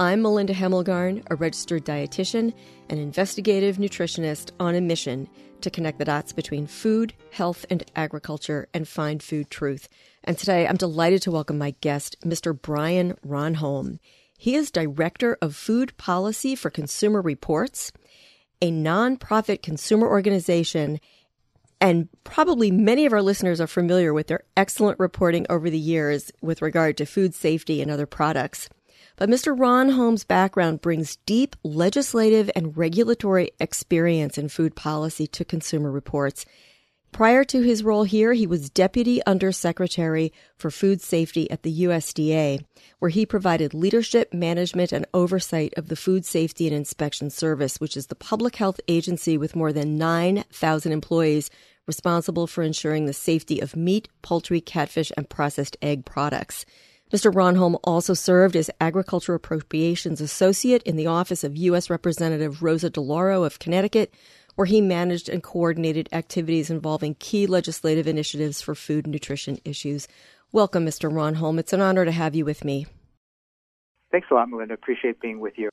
I'm Melinda Hemmelgarn, a registered dietitian and investigative nutritionist on a mission to connect the dots between food, health, and agriculture and find food truth. And today I'm delighted to welcome my guest, Mr. Brian Ronholm. He is Director of Food Policy for Consumer Reports, a nonprofit consumer organization and probably many of our listeners are familiar with their excellent reporting over the years with regard to food safety and other products. But Mr. Ronholm's background brings deep legislative and regulatory experience in food policy to Consumer Reports. Prior to his role here, he was Deputy Undersecretary for Food Safety at the USDA, where he provided leadership, management, and oversight of the Food Safety and Inspection Service, which is the public health agency with more than 9,000 employees responsible for ensuring the safety of meat, poultry, catfish, and processed egg products. Mr. Ronholm also served as Agriculture Appropriations Associate in the office of U.S. Representative Rosa DeLauro of Connecticut, where he managed and coordinated activities involving key legislative initiatives for food and nutrition issues. Welcome, Mr. Ronholm. It's an honor to have you with me. Thanks a lot, Melinda. Appreciate being with you.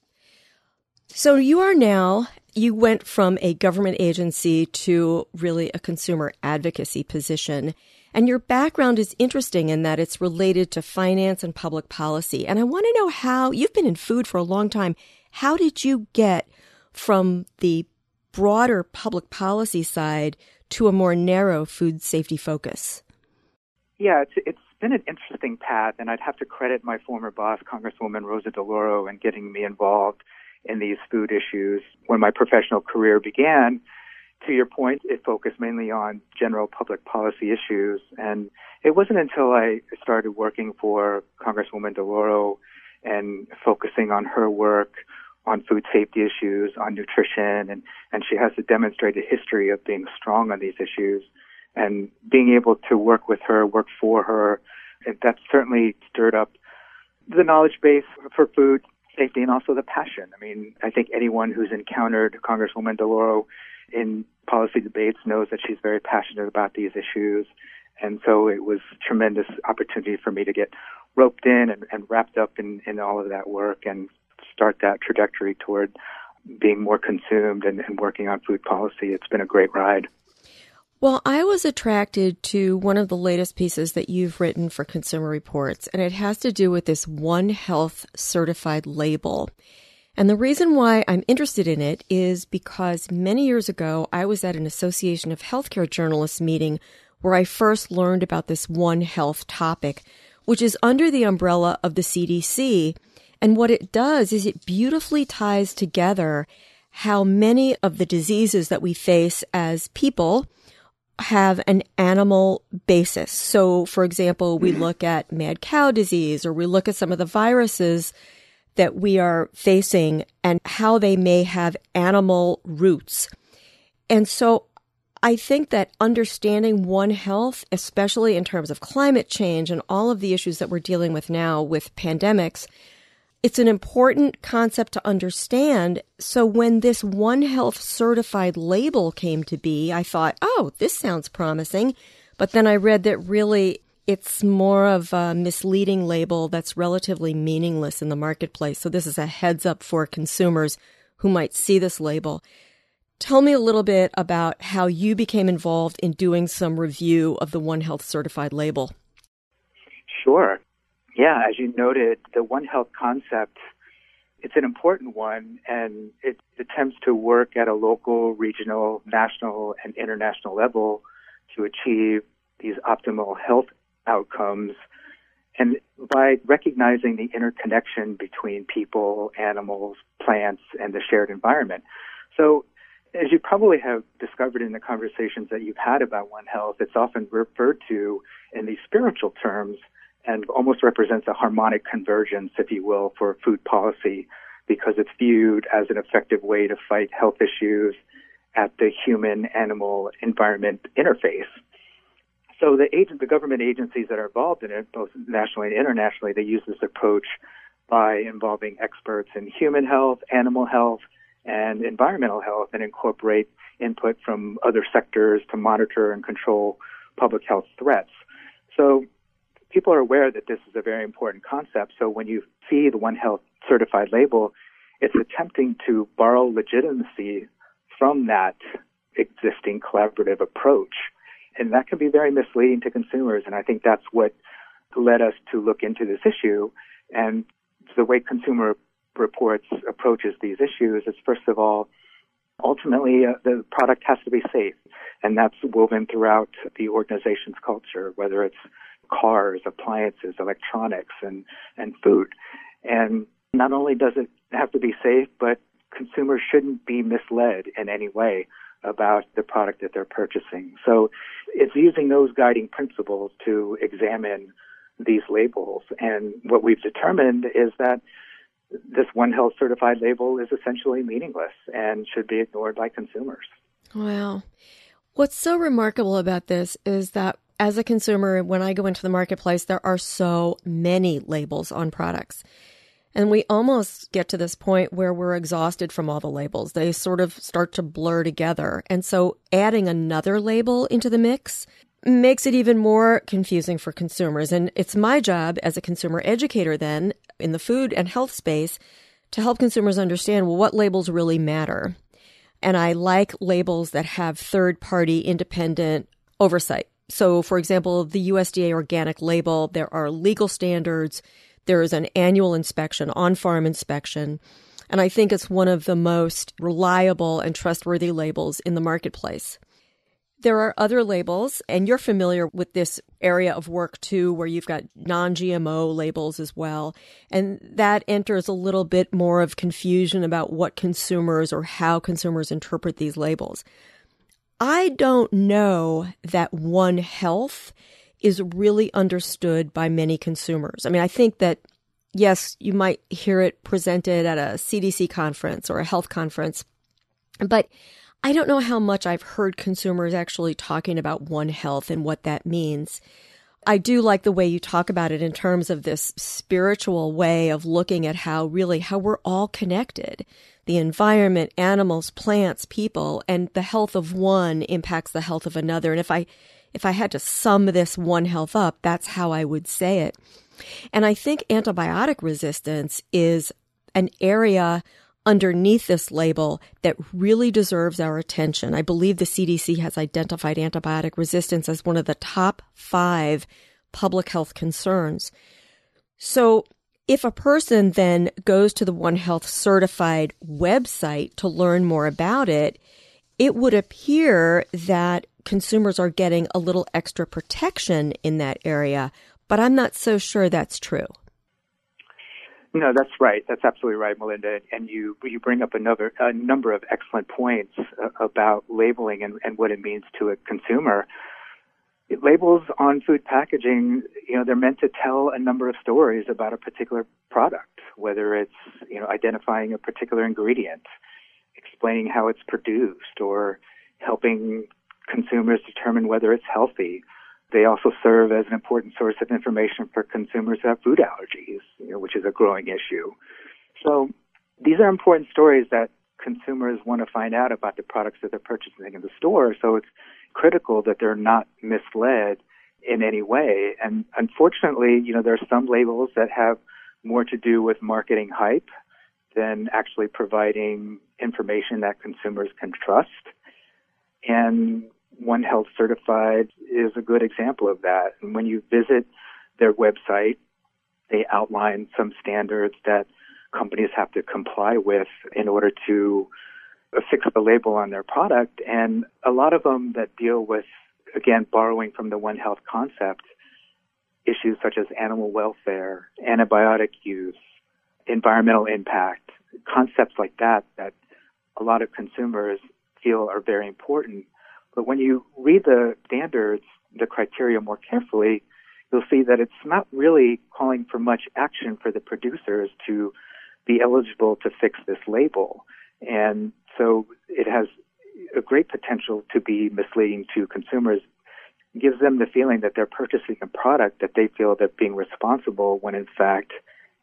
So you are now, you went from a government agency to really a consumer advocacy position. And your background is interesting in that it's related to finance and public policy. And I want to know how you've been in food for a long time. How did you get from the broader public policy side to a more narrow food safety focus? Yeah, it's, it's been an interesting path, and I'd have to credit my former boss, Congresswoman Rosa DeLauro, in getting me involved in these food issues. When my professional career began, to your point, it focused mainly on general public policy issues. And it wasn't until I started working for Congresswoman DeLauro and focusing on her work on food safety issues, on nutrition, and, and she has a demonstrated history of being strong on these issues. And being able to work with her, work for her, that certainly stirred up the knowledge base for food safety and also the passion. I mean, I think anyone who's encountered Congresswoman DeLauro in policy debates knows that she's very passionate about these issues. And so it was a tremendous opportunity for me to get roped in and, and wrapped up in, in all of that work and start that trajectory toward being more consumed and, and working on food policy. It's been a great ride. Well, I was attracted to one of the latest pieces that you've written for Consumer Reports, and it has to do with this One Health certified label. And the reason why I'm interested in it is because many years ago, I was at an Association of Healthcare Journalists meeting where I first learned about this One Health topic, which is under the umbrella of the CDC. And what it does is it beautifully ties together how many of the diseases that we face as people have an animal basis. So, for example, we mm-hmm. look at mad cow disease or we look at some of the viruses that we are facing and how they may have animal roots. And so I think that understanding One Health, especially in terms of climate change and all of the issues that we're dealing with now with pandemics, it's an important concept to understand. So when this One Health certified label came to be, I thought, oh, this sounds promising. But then I read that really it's more of a misleading label that's relatively meaningless in the marketplace. So this is a heads up for consumers who might see this label. Tell me a little bit about how you became involved in doing some review of the One Health certified label. Sure. Yeah, as you noted, the One Health concept it's an important one and it attempts to work at a local, regional, national, and international level to achieve these optimal health outcomes. And by recognizing the interconnection between people, animals, plants, and the shared environment. So, as you probably have discovered in the conversations that you've had about One Health, it's often referred to in these spiritual terms and almost represents a harmonic convergence, if you will, for food policy because it's viewed as an effective way to fight health issues at the human animal environment interface. So the agent, the government agencies that are involved in it, both nationally and internationally, they use this approach by involving experts in human health, animal health, and environmental health and incorporate input from other sectors to monitor and control public health threats. So people are aware that this is a very important concept. So when you see the One Health certified label, it's attempting to borrow legitimacy from that existing collaborative approach. And that can be very misleading to consumers. And I think that's what led us to look into this issue. And the way Consumer Reports approaches these issues is, first of all, ultimately uh, the product has to be safe. And that's woven throughout the organization's culture, whether it's cars, appliances, electronics, and, and food. And not only does it have to be safe, but consumers shouldn't be misled in any way about the product that they're purchasing. So it's using those guiding principles to examine these labels. And what we've determined is that this One Health certified label is essentially meaningless and should be ignored by consumers. Wow. What's so remarkable about this is that as a consumer, when I go into the marketplace, there are so many labels on products. And we almost get to this point where we're exhausted from all the labels. They sort of start to blur together. And so adding another label into the mix makes it even more confusing for consumers. And it's my job as a consumer educator then in the food and health space to help consumers understand well, what labels really matter. And I like labels that have third party independent oversight. So, for example, the USDA organic label, there are legal standards there is an annual inspection, on farm inspection. And I think it's one of the most reliable and trustworthy labels in the marketplace. There are other labels, and you're familiar with this area of work too, where you've got non GMO labels as well. And that enters a little bit more of confusion about what consumers or how consumers interpret these labels. I don't know that One Health is really understood by many consumers. I mean, I think that yes, you might hear it presented at a CDC conference or a health conference, but I don't know how much I've heard consumers actually talking about One Health and what that means. I do like the way you talk about it in terms of this spiritual way of looking at how really how we're all connected. The environment, animals, plants, people, and the health of one impacts the health of another. And if I if I had to sum this One Health up, that's how I would say it. And I think antibiotic resistance is an area underneath this label that really deserves our attention. I believe the CDC has identified antibiotic resistance as one of the top five public health concerns. So if a person then goes to the One Health certified website to learn more about it, it would appear that consumers are getting a little extra protection in that area, but I'm not so sure that's true. No, that's right. That's absolutely right, Melinda. And you you bring up another a number of excellent points uh, about labeling and, and what it means to a consumer. Labels on food packaging, you know, they're meant to tell a number of stories about a particular product, whether it's you know identifying a particular ingredient, explaining how it's produced, or helping consumers determine whether it's healthy. They also serve as an important source of information for consumers who have food allergies, you know, which is a growing issue. So these are important stories that consumers want to find out about the products that they're purchasing in the store. So it's critical that they're not misled in any way. And unfortunately, you know, there are some labels that have more to do with marketing hype than actually providing information that consumers can trust. And one Health Certified is a good example of that. And when you visit their website, they outline some standards that companies have to comply with in order to affix the label on their product. And a lot of them that deal with, again, borrowing from the One Health concept, issues such as animal welfare, antibiotic use, environmental impact, concepts like that, that a lot of consumers feel are very important but when you read the standards, the criteria more carefully, you'll see that it's not really calling for much action for the producers to be eligible to fix this label. And so it has a great potential to be misleading to consumers It gives them the feeling that they're purchasing a product that they feel they're being responsible when in fact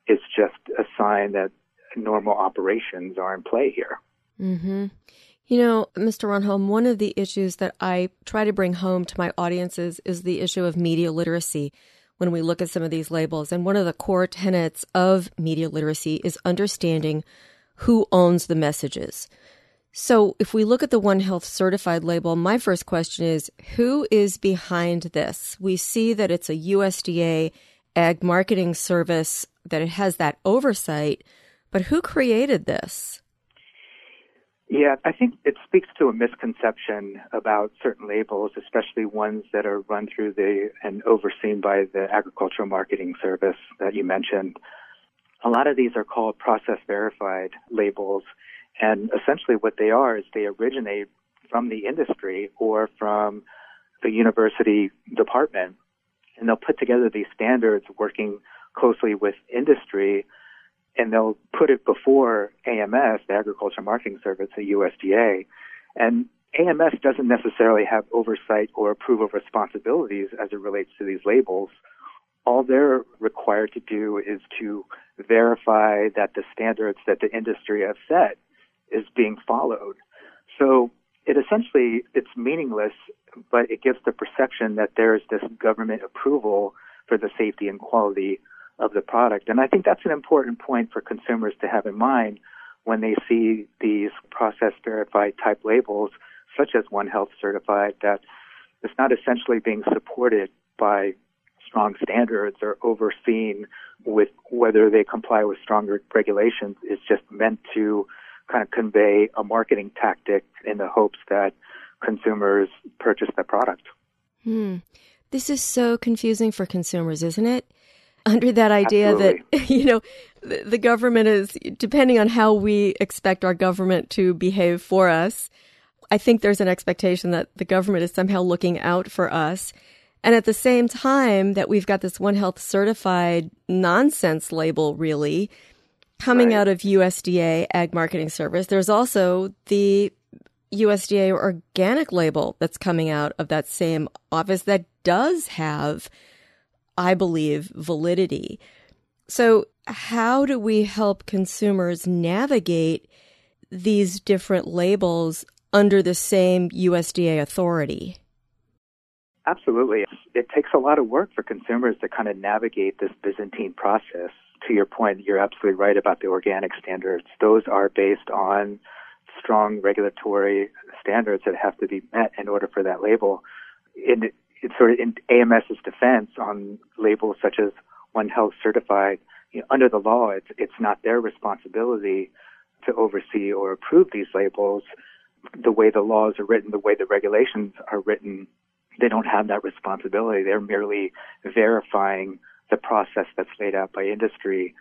it's just a sign that normal operations are in play here. Mm-hmm. You know, Mr. Ronholm, one of the issues that I try to bring home to my audiences is the issue of media literacy when we look at some of these labels. And one of the core tenets of media literacy is understanding who owns the messages. So, if we look at the One Health certified label, my first question is who is behind this? We see that it's a USDA ag marketing service, that it has that oversight, but who created this? Yeah, I think it speaks to a misconception about certain labels, especially ones that are run through the and overseen by the agricultural marketing service that you mentioned. A lot of these are called process verified labels, and essentially what they are is they originate from the industry or from the university department, and they'll put together these standards working closely with industry and they'll put it before AMS, the Agriculture Marketing Service, the USDA. And AMS doesn't necessarily have oversight or approval responsibilities as it relates to these labels. All they're required to do is to verify that the standards that the industry has set is being followed. So it essentially it's meaningless, but it gives the perception that there's this government approval for the safety and quality of the product. And I think that's an important point for consumers to have in mind when they see these process verified type labels, such as One Health certified, that it's not essentially being supported by strong standards or overseen with whether they comply with stronger regulations. It's just meant to kind of convey a marketing tactic in the hopes that consumers purchase the product. Hmm. This is so confusing for consumers, isn't it? Under that idea Absolutely. that you know the, the government is depending on how we expect our government to behave for us i think there's an expectation that the government is somehow looking out for us and at the same time that we've got this one health certified nonsense label really coming Right. out of USDA ag marketing service there's also the USDA organic label that's coming out of that same office that does have I believe, validity. So, how do we help consumers navigate these different labels under the same USDA authority? Absolutely. It takes a lot of work for consumers to kind of navigate this Byzantine process. To your point, you're absolutely right about the organic standards. Those are based on strong regulatory standards that have to be met in order for that label. In, it's sort of in AMS's defense on labels such as One Health certified. You know, under the law, it's it's not their responsibility to oversee or approve these labels. The way the laws are written, the way the regulations are written, they don't have that responsibility. They're merely verifying the process that's laid out by industry,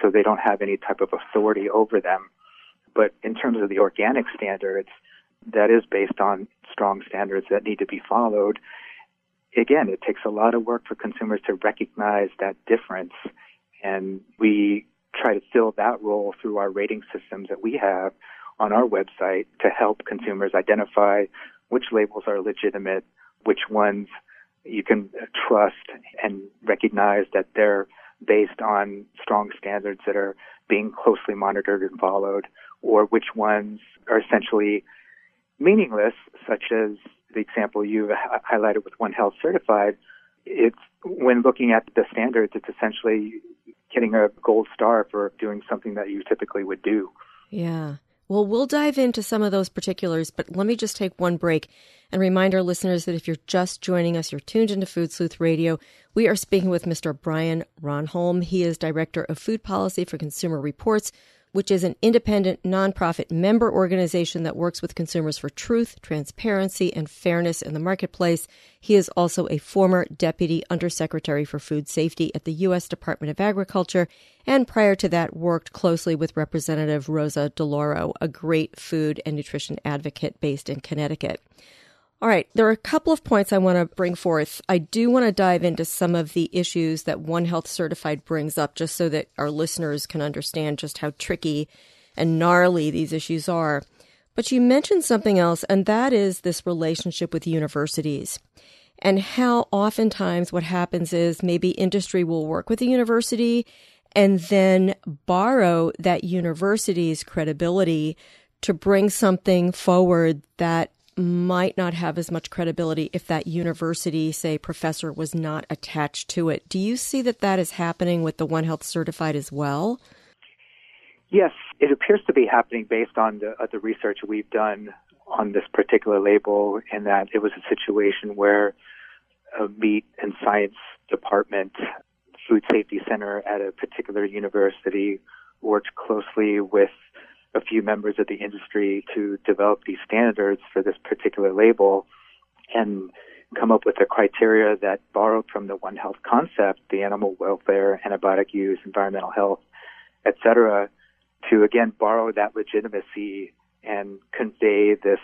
so they don't have any type of authority over them. But in terms of the organic standards, that is based on strong standards that need to be followed. Again, it takes a lot of work for consumers to recognize that difference, and we try to fill that role through our rating systems that we have on our website to help consumers identify which labels are legitimate, which ones you can trust and recognize that they're based on strong standards that are being closely monitored and followed, or which ones are essentially meaningless, such as the example you hi- highlighted with One Health Certified. It's when looking at the standards, it's essentially getting a gold star for doing something that you typically would do. Yeah. Well, we'll dive into some of those particulars, but let me just take one break and remind our listeners that if you're just joining us, you're tuned into Food Sleuth Radio. We are speaking with Mr. Brian Ronholm. He is Director of Food Policy for Consumer Reports, which is an independent nonprofit member organization that works with consumers for truth, transparency, and fairness in the marketplace. He is also a former Deputy Undersecretary for Food Safety at the U.S. Department of Agriculture, and prior to that, worked closely with Representative Rosa DeLauro, a great food and nutrition advocate based in Connecticut. All right, there are a couple of points I want to bring forth. I do want to dive into some of the issues that One Health Certified brings up, just so that our listeners can understand just how tricky and gnarly these issues are. But you mentioned something else, and that is this relationship with universities and how oftentimes what happens is maybe industry will work with the university and then borrow that university's credibility to bring something forward that might not have as much credibility if that university, say, professor was not attached to it. Do you see that that is happening with the One Health certified as well? Yes, it appears to be happening based on the, uh, the research we've done on this particular label, in that it was a situation where a meat and science department, food safety center at a particular university, worked closely with a few members of the industry to develop these standards for this particular label and come up with a criteria that borrowed from the One Health concept, the animal welfare, antibiotic use, environmental health, et cetera, to again borrow that legitimacy and convey this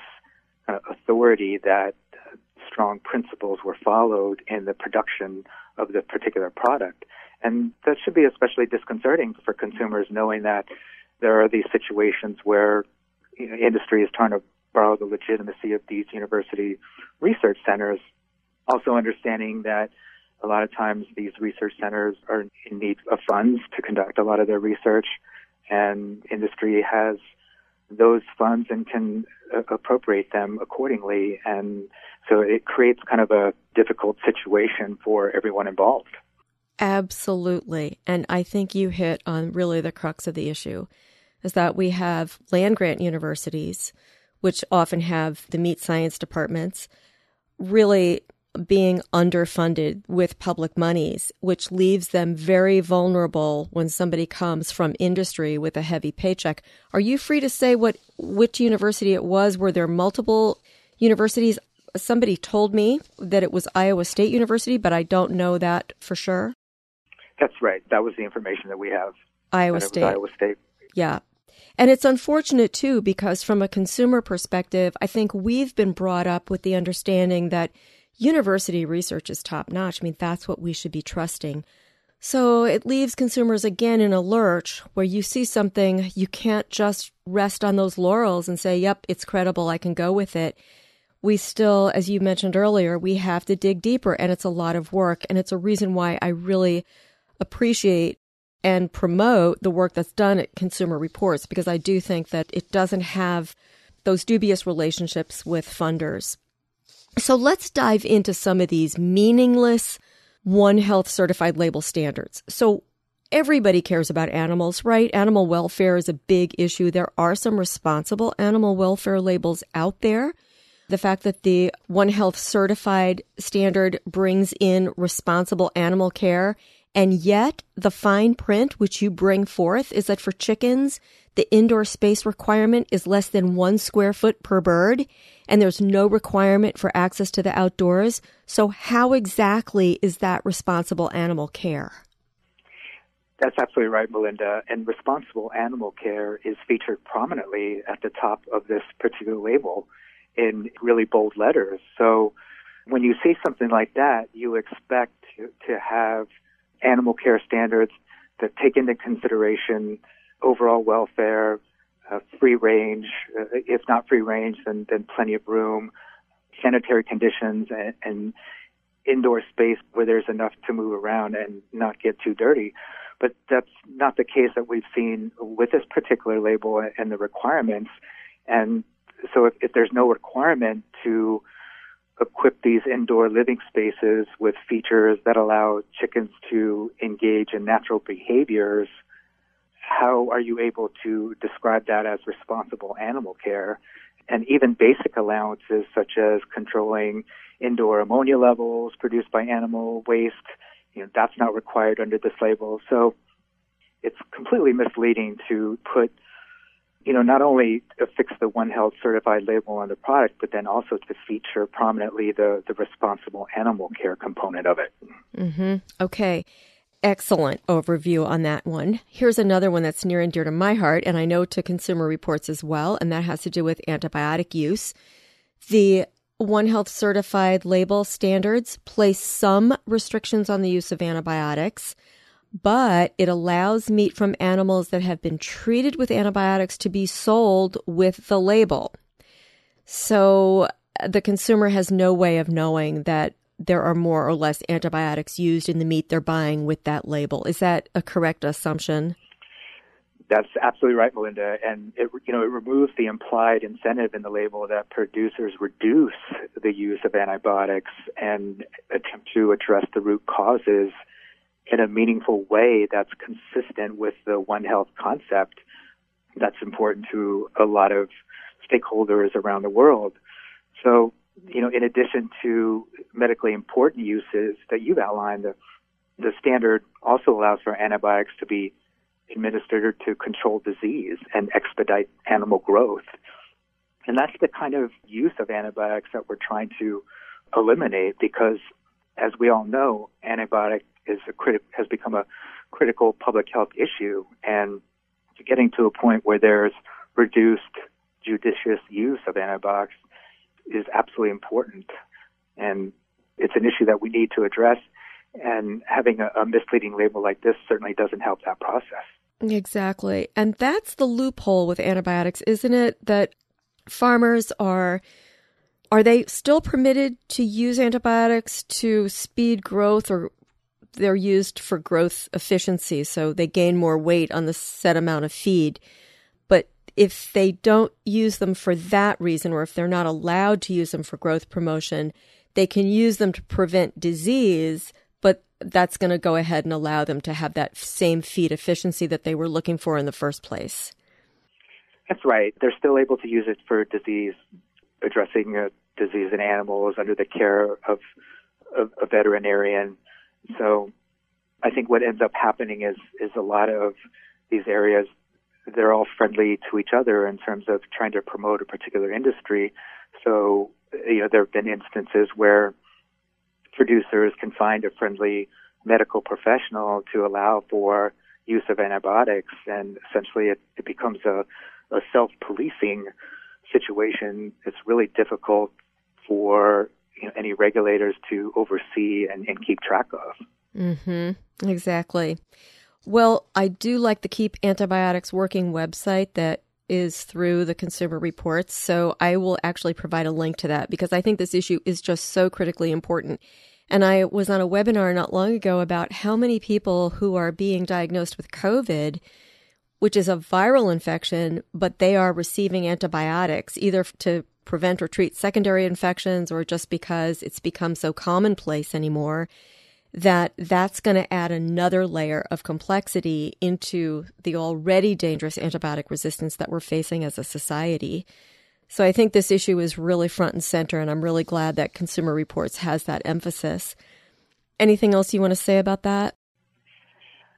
uh, authority that strong principles were followed in the production of the particular product. And that should be especially disconcerting for consumers knowing that there are these situations where you know, industry is trying to borrow the legitimacy of these university research centers, also understanding that a lot of times these research centers are in need of funds to conduct a lot of their research, and industry has those funds and can uh, appropriate them accordingly. And so it creates kind of a difficult situation for everyone involved. Absolutely. And I think you hit on really the crux of the issue is that we have land grant universities, which often have the meat science departments, really being underfunded with public monies, which leaves them very vulnerable when somebody comes from industry with a heavy paycheck. Are you free to say what which university it was? Were there multiple universities? Somebody told me that it was Iowa State University, but I don't know that for sure. That's right. That was the information that we have. Iowa State. Iowa State. Yeah. And it's unfortunate too, because from a consumer perspective, I think we've been brought up with the understanding that university research is top notch. I mean, that's what we should be trusting. So it leaves consumers again in a lurch where you see something, you can't just rest on those laurels and say, yep, it's credible, I can go with it. We still, as you mentioned earlier, we have to dig deeper and it's a lot of work. And it's a reason why I really appreciate and promote the work that's done at Consumer Reports because I do think that it doesn't have those dubious relationships with funders. So let's dive into some of these meaningless One Health certified label standards. So everybody cares about animals, right? Animal welfare is a big issue. There are some responsible animal welfare labels out there. The fact that the One Health certified standard brings in responsible animal care and yet the fine print which you bring forth is that for chickens, the indoor space requirement is less than one square foot per bird, and there's no requirement for access to the outdoors. So, how exactly is that responsible animal care? That's absolutely right, Melinda. And responsible animal care is featured prominently at the top of this particular label in really bold letters. So, when you see something like that, you expect to, to have animal care standards that take into consideration overall welfare, uh, free range, uh, if not free range, then, then plenty of room, sanitary conditions, and, and indoor space where there's enough to move around and not get too dirty. But that's not the case that we've seen with this particular label and the requirements. And so if, if there's no requirement to equip these indoor living spaces with features that allow chickens to engage in natural behaviors, how are you able to describe that as responsible animal care? And even basic allowances such as controlling indoor ammonia levels produced by animal waste, you know, that's not required under this label. So it's completely misleading to put you know, not only affix the One Health certified label on the product, but then also to feature prominently the, the responsible animal care component of it. Mm-hmm. Okay. Excellent overview on that one. Here's another one that's near and dear to my heart, and I know to Consumer Reports as well, and that has to do with antibiotic use. The One Health certified label standards place some restrictions on the use of antibiotics but it allows meat from animals that have been treated with antibiotics to be sold with the label. So uh, the consumer has no way of knowing that there are more or less antibiotics used in the meat they're buying with that label. Is that a correct assumption? That's absolutely right, Melinda. And it, you know, it removes the implied incentive in the label that producers reduce the use of antibiotics and attempt to address the root causes in a meaningful way that's consistent with the One Health concept that's important to a lot of stakeholders around the world. So, you know, in addition to medically important uses that you've outlined, the, the standard also allows for antibiotics to be administered to control disease and expedite animal growth. And that's the kind of use of antibiotics that we're trying to eliminate because, as we all know, antibiotic is a criti- has become a critical public health issue, and getting to a point where there's reduced judicious use of antibiotics is absolutely important. And it's an issue that we need to address. And having a, a misleading label like this certainly doesn't help that process. Exactly. And that's the loophole with antibiotics, isn't it? That farmers are are they still permitted to use antibiotics to speed growth or they're used for growth efficiency so they gain more weight on the set amount of feed but if they don't use them for that reason or if they're not allowed to use them for growth promotion they can use them to prevent disease but that's going to go ahead and allow them to have that same feed efficiency that they were looking for in the first place. That's right. They're still able to use it for disease, addressing a disease in animals under the care of, of a veterinarian. So I think what ends up happening is, is a lot of these areas, they're all friendly to each other in terms of trying to promote a particular industry. So, you know, there have been instances where producers can find a friendly medical professional to allow for use of antibiotics, and essentially it, it becomes a, a self-policing situation. It's really difficult for you know, any regulators to oversee and, and keep track of. Mm-hmm. Exactly. Well, I do like the Keep Antibiotics Working website that is through the Consumer Reports. So I will actually provide a link to that because I think this issue is just so critically important. And I was on a webinar not long ago about how many people who are being diagnosed with COVID, which is a viral infection, but they are receiving antibiotics either to prevent or treat secondary infections or just because it's become so commonplace anymore that that's going to add another layer of complexity into the already dangerous antibiotic resistance that we're facing as a society. So I think this issue is really front and center, and I'm really glad that Consumer Reports has that emphasis. Anything else you want to say about that?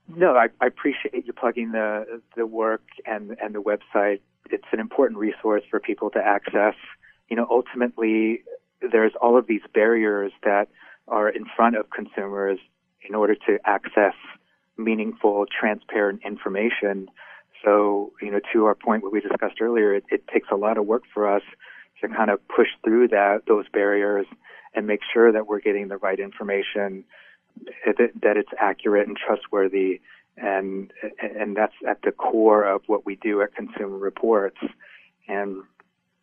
No, I, I appreciate you plugging the the work and and the website. It's an important resource for people to access. You know, ultimately, there's all of these barriers that are in front of consumers in order to access meaningful, transparent information so, you know, to our point, what we discussed earlier, it, it takes a lot of work for us to kind of push through that those barriers and make sure that we're getting the right information, that it's accurate and trustworthy, and and that's at the core of what we do at Consumer Reports. And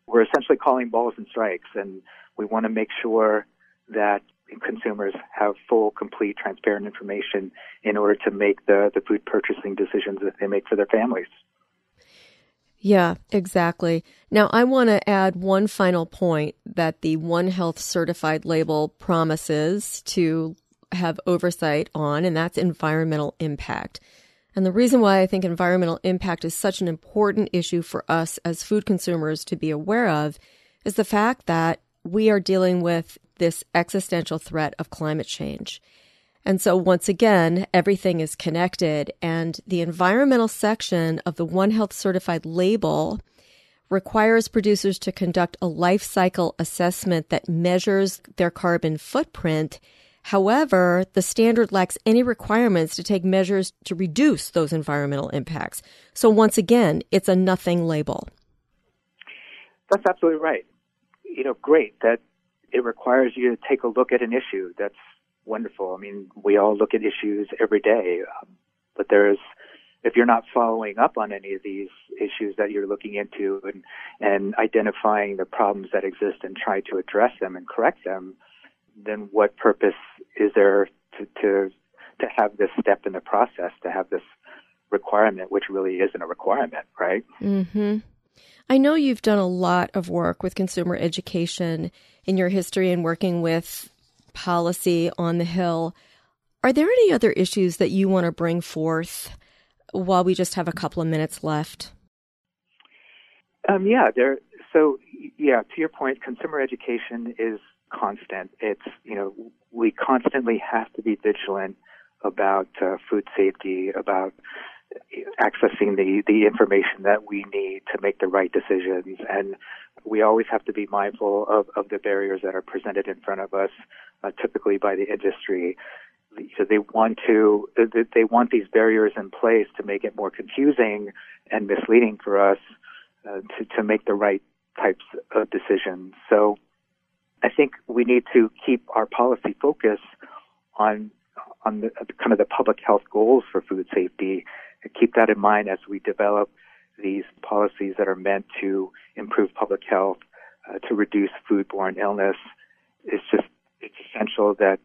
we're essentially calling balls and strikes, and we want to make sure that consumers have full, complete, transparent information in order to make the, the food purchasing decisions that they make for their families. Yeah, exactly. Now, I want to add one final point that the One Health certified label promises to have oversight on, and that's environmental impact. And the reason why I think environmental impact is such an important issue for us as food consumers to be aware of is the fact that we are dealing with this existential threat of climate change. And so once again, everything is connected and the environmental section of the One Health certified label requires producers to conduct a life cycle assessment that measures their carbon footprint. However, the standard lacks any requirements to take measures to reduce those environmental impacts. So once again, it's a nothing label. That's absolutely right. You know, great that it requires you to take a look at an issue. That's wonderful. I mean, we all look at issues every day, um, but there's if you're not following up on any of these issues that you're looking into and, and identifying the problems that exist and try to address them and correct them, then what purpose is there to, to, to have this step in the process, to have this requirement, which really isn't a requirement, right? Mm-hmm. I know you've done a lot of work with consumer education in your history and working with policy on the Hill. Are there any other issues that you want to bring forth while we just have a couple of minutes left? Um, yeah, there. So, yeah, to your point, consumer education is constant. It's you know we constantly have to be vigilant about uh, food safety, about accessing the the information that we need to make the right decisions, and we always have to be mindful of, of the barriers that are presented in front of us, uh, typically by the industry so they want to they want these barriers in place to make it more confusing and misleading for us uh, to to make the right types of decisions. So I think we need to keep our policy focus on on the kind of the public health goals for food safety and keep that in mind as we develop these policies that are meant to improve public health, uh, to reduce foodborne illness. It's just it's essential that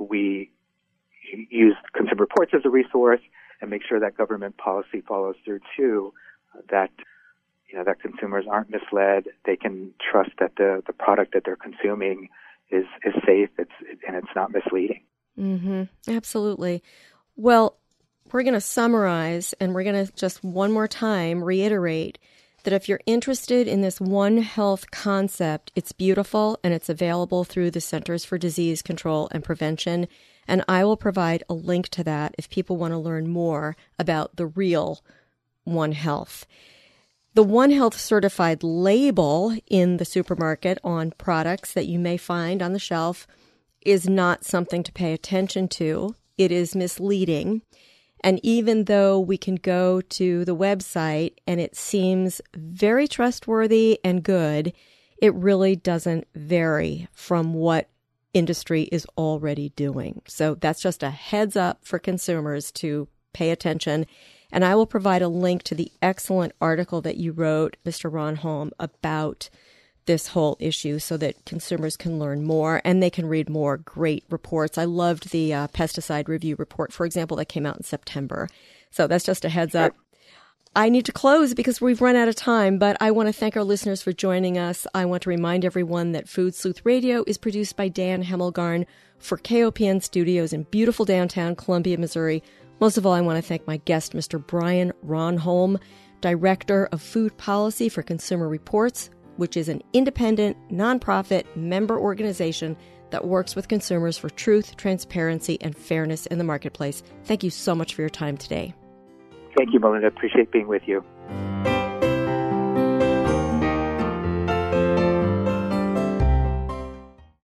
we use consumer reports as a resource and make sure that government policy follows through too, that you know that consumers aren't misled. They can trust that the the product that they're consuming is is safe. It's and it's not misleading. Mm-hmm. Absolutely. Well, we're going to summarize, and we're going to just one more time reiterate that if you're interested in this One Health concept, it's beautiful and it's available through the Centers for Disease Control and Prevention. And I will provide a link to that if people want to learn more about the real One Health. The One Health certified label in the supermarket on products that you may find on the shelf is not something to pay attention to. It is misleading. And even though we can go to the website and it seems very trustworthy and good, it really doesn't vary from what industry is already doing. So that's just a heads up for consumers to pay attention. And I will provide a link to the excellent article that you wrote, Mr. Ronholm, about this whole issue so that consumers can learn more and they can read more great reports. I loved the uh, pesticide review report, for example, that came out in September. So that's just a heads up. I need to close because we've run out of time, but I want to thank our listeners for joining us. I want to remind everyone that Food Sleuth Radio is produced by Dan Hemmelgarn for KOPN Studios in beautiful downtown Columbia, Missouri. Most of all, I want to thank my guest, Mr. Brian Ronholm, Director of Food Policy for Consumer Reports, which is an independent, nonprofit member organization that works with consumers for truth, transparency, and fairness in the marketplace. Thank you so much for your time today. Thank you, Melinda. Appreciate being with you.